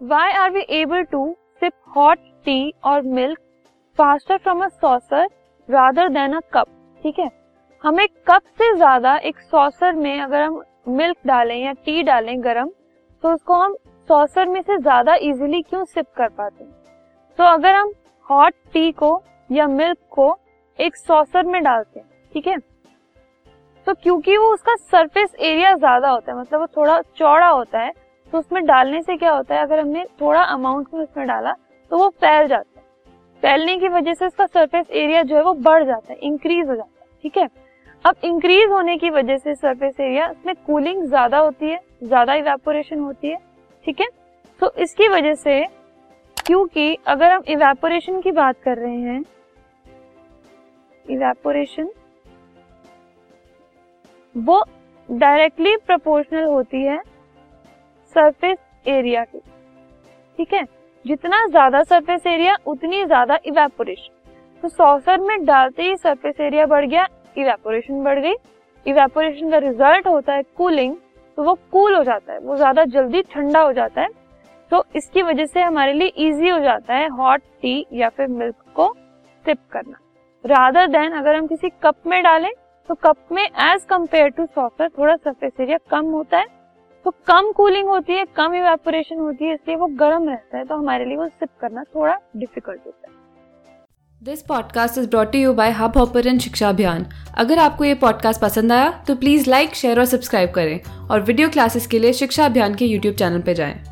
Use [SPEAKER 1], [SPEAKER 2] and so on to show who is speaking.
[SPEAKER 1] Why are we able to sip hot tea और milk faster from a saucer rather than a cup ठीक है? हम cup से ज़्यादा एक सॉसर में अगर हम मिल्क डालें या टी डालें गरम तो उसको हम सॉसर में से ज़्यादा इजीली क्यों सिप कर पाते हैं? तो अगर हम हॉट टी को या मिल्क को एक सॉसर में डालते हैं, ठीक है? तो क्योंकि वो उसका सरफेस एरिया ज़्यादा होता है मतलब वो थोड़ा चौड़ा होता है तो उसमें डालने से क्या होता है, अगर हमने थोड़ा अमाउंट में उसमें डाला तो वो फैल जाता है। फैलने की वजह से उसका सरफेस एरिया जो है वो बढ़ जाता है इंक्रीज हो जाता है, ठीक है? अब इंक्रीज होने की वजह से सरफेस एरिया उसमें कूलिंग ज़्यादा होती है, ज़्यादा इवेपोरेशन होती है, ठीक है? तो इसकी वजह से क्योंकि अगर हम इवेपोरेशन की बात कर रहे हैं इवेपोरेशन वो डायरेक्टली प्रोपोर्शनल होती है सरफेस एरिया की। ठीक है? जितना ज़्यादा सरफेस एरिया उतनी ज़्यादा इवेपोरेशन तो सॉसर में डालते ही सरफेस एरिया बढ़ गया इवेपोरेशन बढ़ गई। इवेपोरेशन का रिज़ल्ट होता है कूलिंग तो वो कूल हो जाता है। वो ज़्यादा जल्दी ठंडा हो जाता है। तो इसकी वजह से हमारे लिए इजी हो जाता है हॉट टी या फिर मिल्क को सिप करना। रादर देन अगर हम किसी कप में डालें तो कप में एज कंपेयर टू सॉफ्टर थोड़ा सरफेस एरिया कम होता है। तो कम कूलिंग होती है, कम इवेपोरेशन होती है, इसलिए वो गर्म रहता है तो हमारे लिए वो सिप करना थोड़ा डिफ़िकल्ट होता है।
[SPEAKER 2] This podcast is brought you by Hub Hopper शिक्षा अभियान अगर आपको ये पॉडकास्ट पसंद आया तो प्लीज़ लाइक शेयर और सब्सक्राइब करें। और वीडियो क्लासेस के लिए शिक्षा अभियान के यूट्यूब चैनल पर जाएँ।